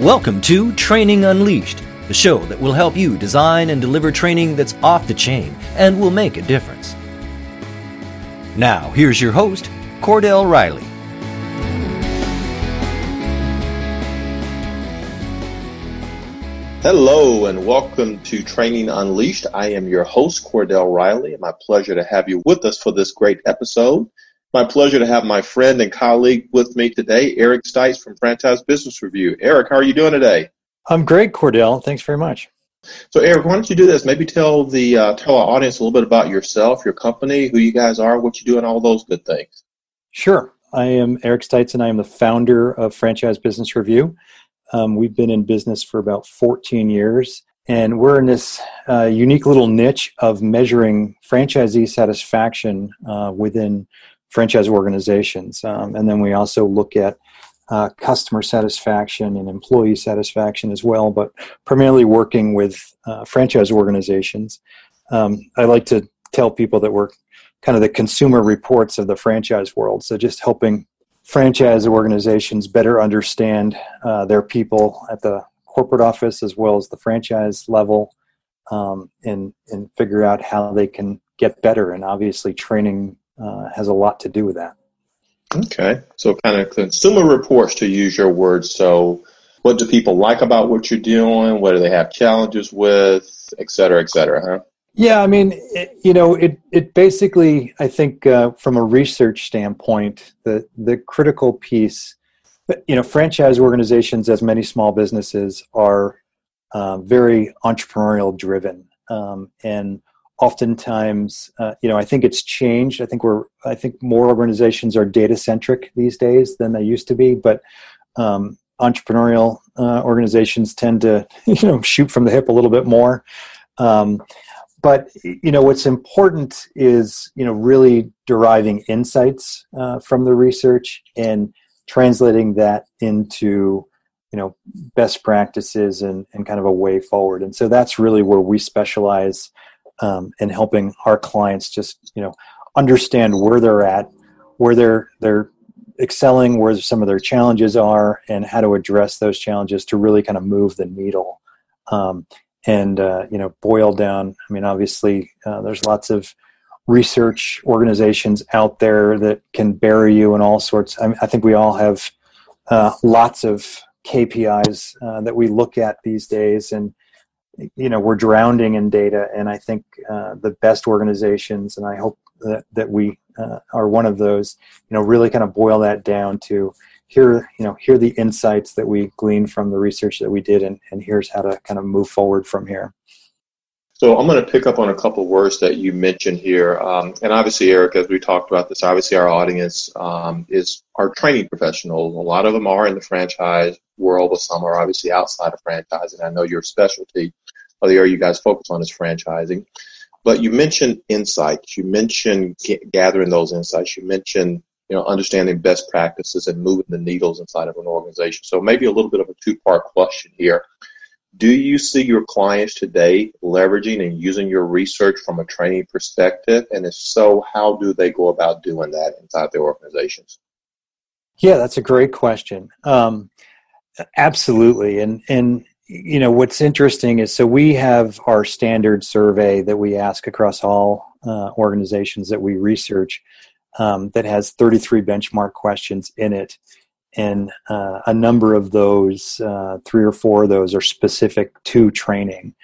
Welcome to Training Unleashed, the show that will help you design and deliver training that's off the chain and will make a difference. Now, here's your host, Cordell Riley. Hello and welcome to Training Unleashed. I am your host, Cordell Riley. and My pleasure to have you with us for this great episode. My pleasure to have my friend and colleague with me today, Eric Stites from Franchise Business Review. Eric, how are you doing today? I'm great, Cordell. Thanks very much. So, Eric, why don't you do this? Maybe tell the uh, tell our audience a little bit about yourself, your company, who you guys are, what you do, and all those good things. Sure. I am Eric Stites, and I am the founder of Franchise Business Review. Um, we've been in business for about 14 years, and we're in this uh, unique little niche of measuring franchisee satisfaction uh, within franchise organizations. Um, and then we also look at uh, customer satisfaction and employee satisfaction as well, but primarily working with uh, franchise organizations. Um, I like to tell people that we're kind of the consumer reports of the franchise world. So just helping franchise organizations better understand uh, their people at the corporate office as well as the franchise level um, and, and figure out how they can get better. And obviously, training uh, has a lot to do with that. Okay, so kind of consumer reports to use your words. So, what do people like about what you're doing? What do they have challenges with, et cetera, et cetera? Huh? Yeah, I mean, it, you know, it it basically, I think, uh, from a research standpoint, the the critical piece, you know, franchise organizations, as many small businesses, are uh, very entrepreneurial driven, um, and oftentimes uh, you know i think it's changed. I think we're i think more organizations are data centric these days than they used to be but um, entrepreneurial uh, organizations tend to you know shoot from the hip a little bit more. Um, but you know what's important is you know really deriving insights uh, from the research and translating that into you know best practices and, and kind of a way forward. And so that's really where we specialize um, and helping our clients just you know understand where they're at, where they're they're excelling, where some of their challenges are, and how to address those challenges to really kind of move the needle. Um, and uh, you know, boil down. I mean, obviously, uh, there's lots of research organizations out there that can bury you in all sorts. I, mean, I think we all have uh, lots of KPIs uh, that we look at these days, and you know we're drowning in data and i think uh, the best organizations and i hope that, that we uh, are one of those you know really kind of boil that down to here you know here the insights that we gleaned from the research that we did and, and here's how to kind of move forward from here so I'm going to pick up on a couple of words that you mentioned here, um, and obviously, Eric, as we talked about this, obviously our audience um, is our training professionals. A lot of them are in the franchise world, but some are obviously outside of franchising. I know your specialty, or the area you guys focus on, is franchising. But you mentioned insights. You mentioned gathering those insights. You mentioned you know understanding best practices and moving the needles inside of an organization. So maybe a little bit of a two-part question here. Do you see your clients today leveraging and using your research from a training perspective? And if so, how do they go about doing that inside their organizations? Yeah, that's a great question. Um, absolutely, and and you know what's interesting is so we have our standard survey that we ask across all uh, organizations that we research um, that has 33 benchmark questions in it and uh, a number of those, uh, three or four of those, are specific to training.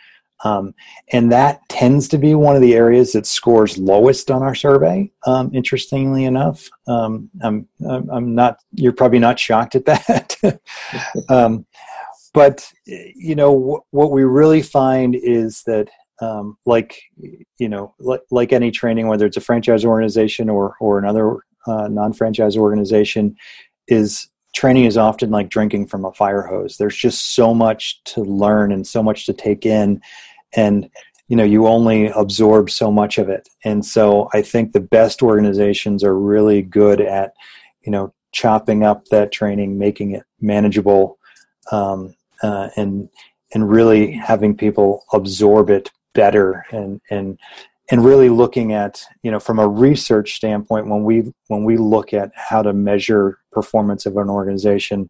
Um, and that tends to be one of the areas that scores lowest on our survey. Um, interestingly enough, um, I'm, I'm not. You're probably not shocked at that. Um, but you know w- what we really find is that, um, like you know, like, like any training, whether it's a franchise organization or or another uh, non-franchise organization, is training is often like drinking from a fire hose. There's just so much to learn and so much to take in, and you know you only absorb so much of it. And so I think the best organizations are really good at you know chopping up that training, making it manageable, um, uh, and and really having people absorb it better and and and really looking at you know from a research standpoint when we when we look at how to measure performance of an organization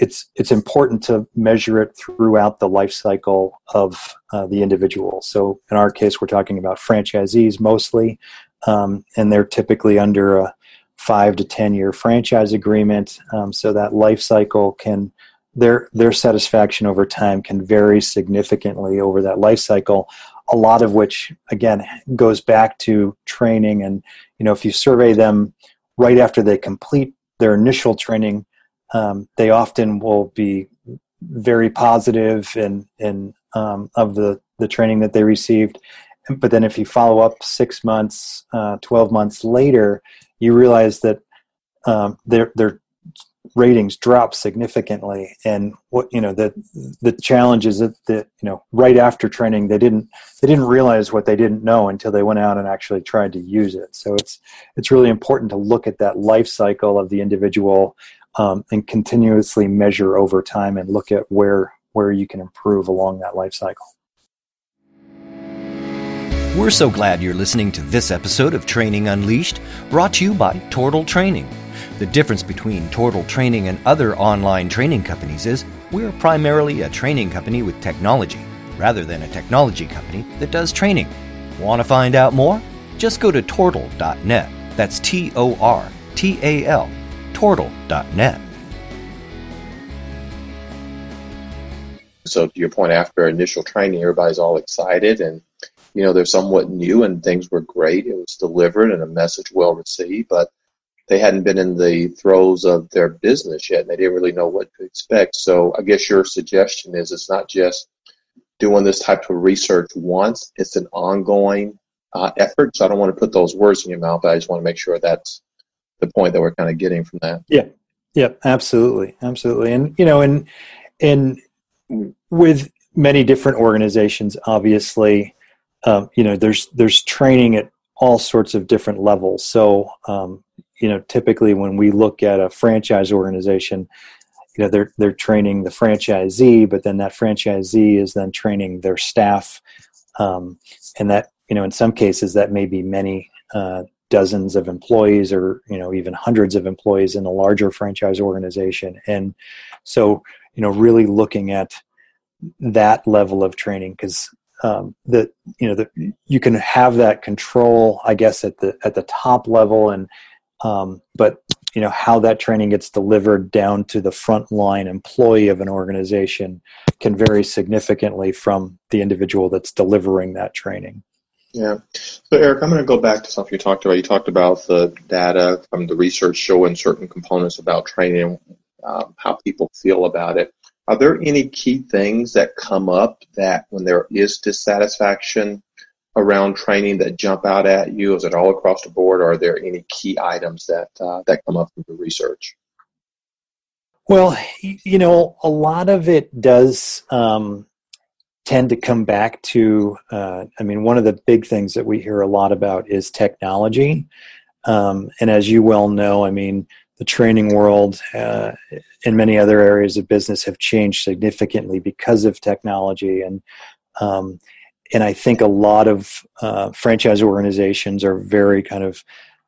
it's it's important to measure it throughout the life cycle of uh, the individual. So in our case, we're talking about franchisees mostly, um, and they're typically under a five to ten year franchise agreement. Um, so that life cycle can their their satisfaction over time can vary significantly over that life cycle. A lot of which again goes back to training, and you know if you survey them right after they complete their initial training um, they often will be very positive in in um, of the the training that they received. But then, if you follow up six months, uh, twelve months later, you realize that um, their their ratings drop significantly. And what you know the the challenge is that the you know right after training they didn't they didn't realize what they didn't know until they went out and actually tried to use it. So it's it's really important to look at that life cycle of the individual um, and continuously measure over time and look at where where you can improve along that life cycle. We're so glad you're listening to this episode of Training Unleashed, brought to you by Tortal Training. The difference between Tortal Training and other online training companies is we're primarily a training company with technology, rather than a technology company that does training. Want to find out more? Just go to tortal.net. That's T O R T A L tortal.net. So, to your point, after initial training, everybody's all excited and you know they're somewhat new and things were great. It was delivered and a message well received, but they hadn't been in the throes of their business yet and they didn't really know what to expect. So, I guess your suggestion is it's not just doing this type of research once, it's an ongoing uh, effort. So, I don't want to put those words in your mouth, but I just want to make sure that's the point that we're kind of getting from that. Yeah, yeah, absolutely, absolutely, and you know, and and with many different organizations, obviously, um, you know, there's there's training at all sorts of different levels. So, um, you know, typically when we look at a franchise organization, you know, they're they're training the franchisee, but then that franchisee is then training their staff, um, and that you know, in some cases, that may be many uh, dozens of employees or you know even hundreds of employees in a larger franchise organization. And so you know really looking at that level of training because um, that you know that you can have that control i guess at the at the top level and um, but you know how that training gets delivered down to the frontline employee of an organization can vary significantly from the individual that's delivering that training yeah. So, Eric, I'm going to go back to something you talked about. You talked about the data from the research showing certain components about training, um, how people feel about it. Are there any key things that come up that when there is dissatisfaction around training that jump out at you? Is it all across the board, or are there any key items that uh, that come up from the research? Well, you know, a lot of it does um, tend to come back to uh, i mean one of the big things that we hear a lot about is technology um, and as you well know i mean the training world uh, and many other areas of business have changed significantly because of technology and um, and i think a lot of uh, franchise organizations are very kind of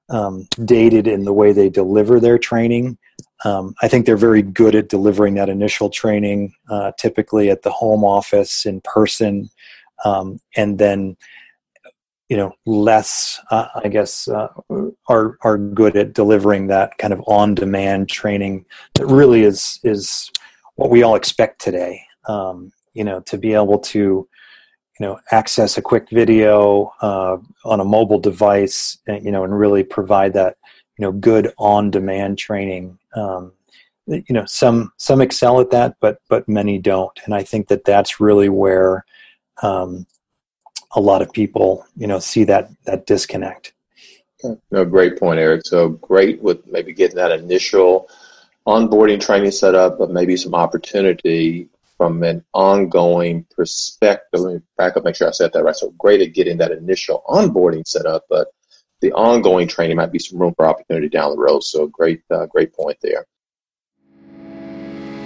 um, dated in the way they deliver their training um, I think they're very good at delivering that initial training, uh, typically at the home office in person, um, and then you know less, uh, I guess, uh, are are good at delivering that kind of on demand training that really is is what we all expect today. Um, you know, to be able to you know access a quick video uh, on a mobile device, you know, and really provide that you know good on demand training. Um, you know some some excel at that but but many don't. And i think that that's really where um, a lot of people you know see that that disconnect. No great point eric. So great with maybe getting that initial onboarding training set up but maybe some opportunity from an ongoing perspective let me back up make sure i said that right so great at getting that initial onboarding set up but the ongoing training might be some room for opportunity down the road. So great, uh, great point there.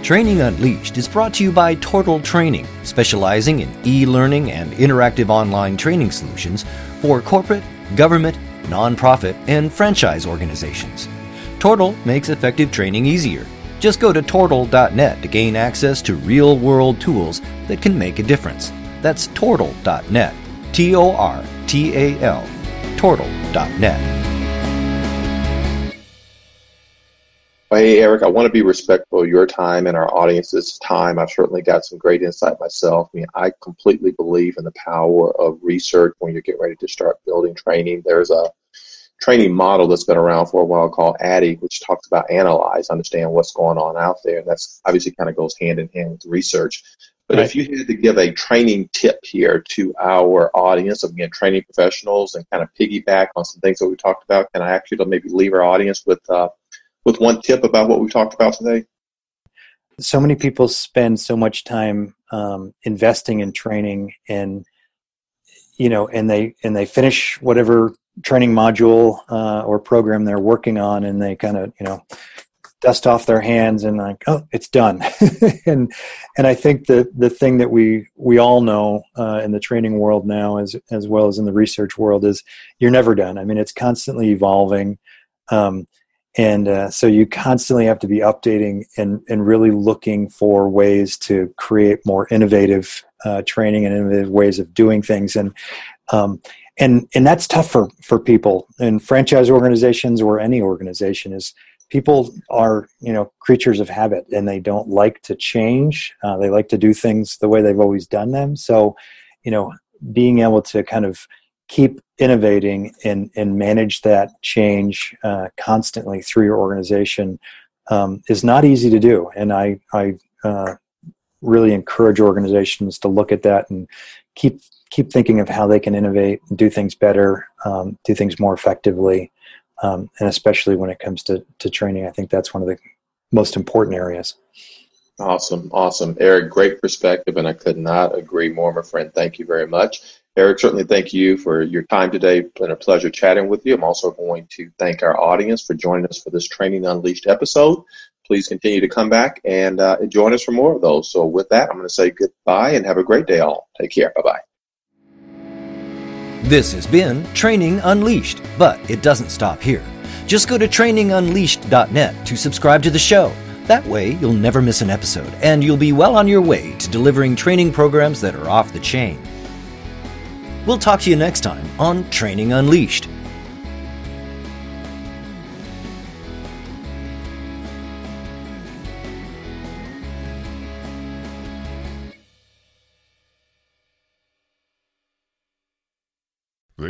Training Unleashed is brought to you by Tortal Training, specializing in e-learning and interactive online training solutions for corporate, government, nonprofit, and franchise organizations. Tortal makes effective training easier. Just go to tortal.net to gain access to real world tools that can make a difference. That's tortal.net. T O R T A L. Tortal.net. Hey, Eric, I want to be respectful of your time and our audience's time. I've certainly got some great insight myself. I mean, I completely believe in the power of research when you're getting ready to start building training. There's a training model that's been around for a while called ADDIE, which talks about analyze, understand what's going on out there. And that's obviously kind of goes hand in hand with research. But right. if you had to give a training tip here to our audience, again, training professionals, and kind of piggyback on some things that we talked about, can I ask you to maybe leave our audience with uh, with one tip about what we talked about today? So many people spend so much time um, investing in training, and you know, and they and they finish whatever training module uh, or program they're working on, and they kind of you know dust off their hands and like oh it's done. And and i think the the thing that we we all know uh, in the training world now as as well as in the research world is you're never done. I mean it's constantly evolving um, and uh, so you constantly have to be updating and, and really looking for ways to create more innovative uh, training and innovative ways of doing things. And um, and and that's tough for for people in franchise organizations or any organization is people are you know creatures of habit and they don't like to change uh, they like to do things the way they've always done them so you know being able to kind of keep innovating and, and manage that change uh, constantly through your organization um, is not easy to do. And I, I uh, really encourage organizations to look at that and keep keep thinking of how they can innovate and do things better, um, do things more effectively, um, and especially when it comes to, to training, I think that's one of the most important areas. Awesome, awesome. Eric, great perspective, and I could not agree more, my friend. Thank you very much. Eric, certainly thank you for your time today. It's been a pleasure chatting with you. I'm also going to thank our audience for joining us for this Training Unleashed episode. Please continue to come back and uh, join us for more of those. So, with that, I'm going to say goodbye and have a great day, all. Take care. Bye bye. This has been Training Unleashed, but it doesn't stop here. Just go to trainingunleashed.net to subscribe to the show. That way, you'll never miss an episode, and you'll be well on your way to delivering training programs that are off the chain. We'll talk to you next time on Training Unleashed.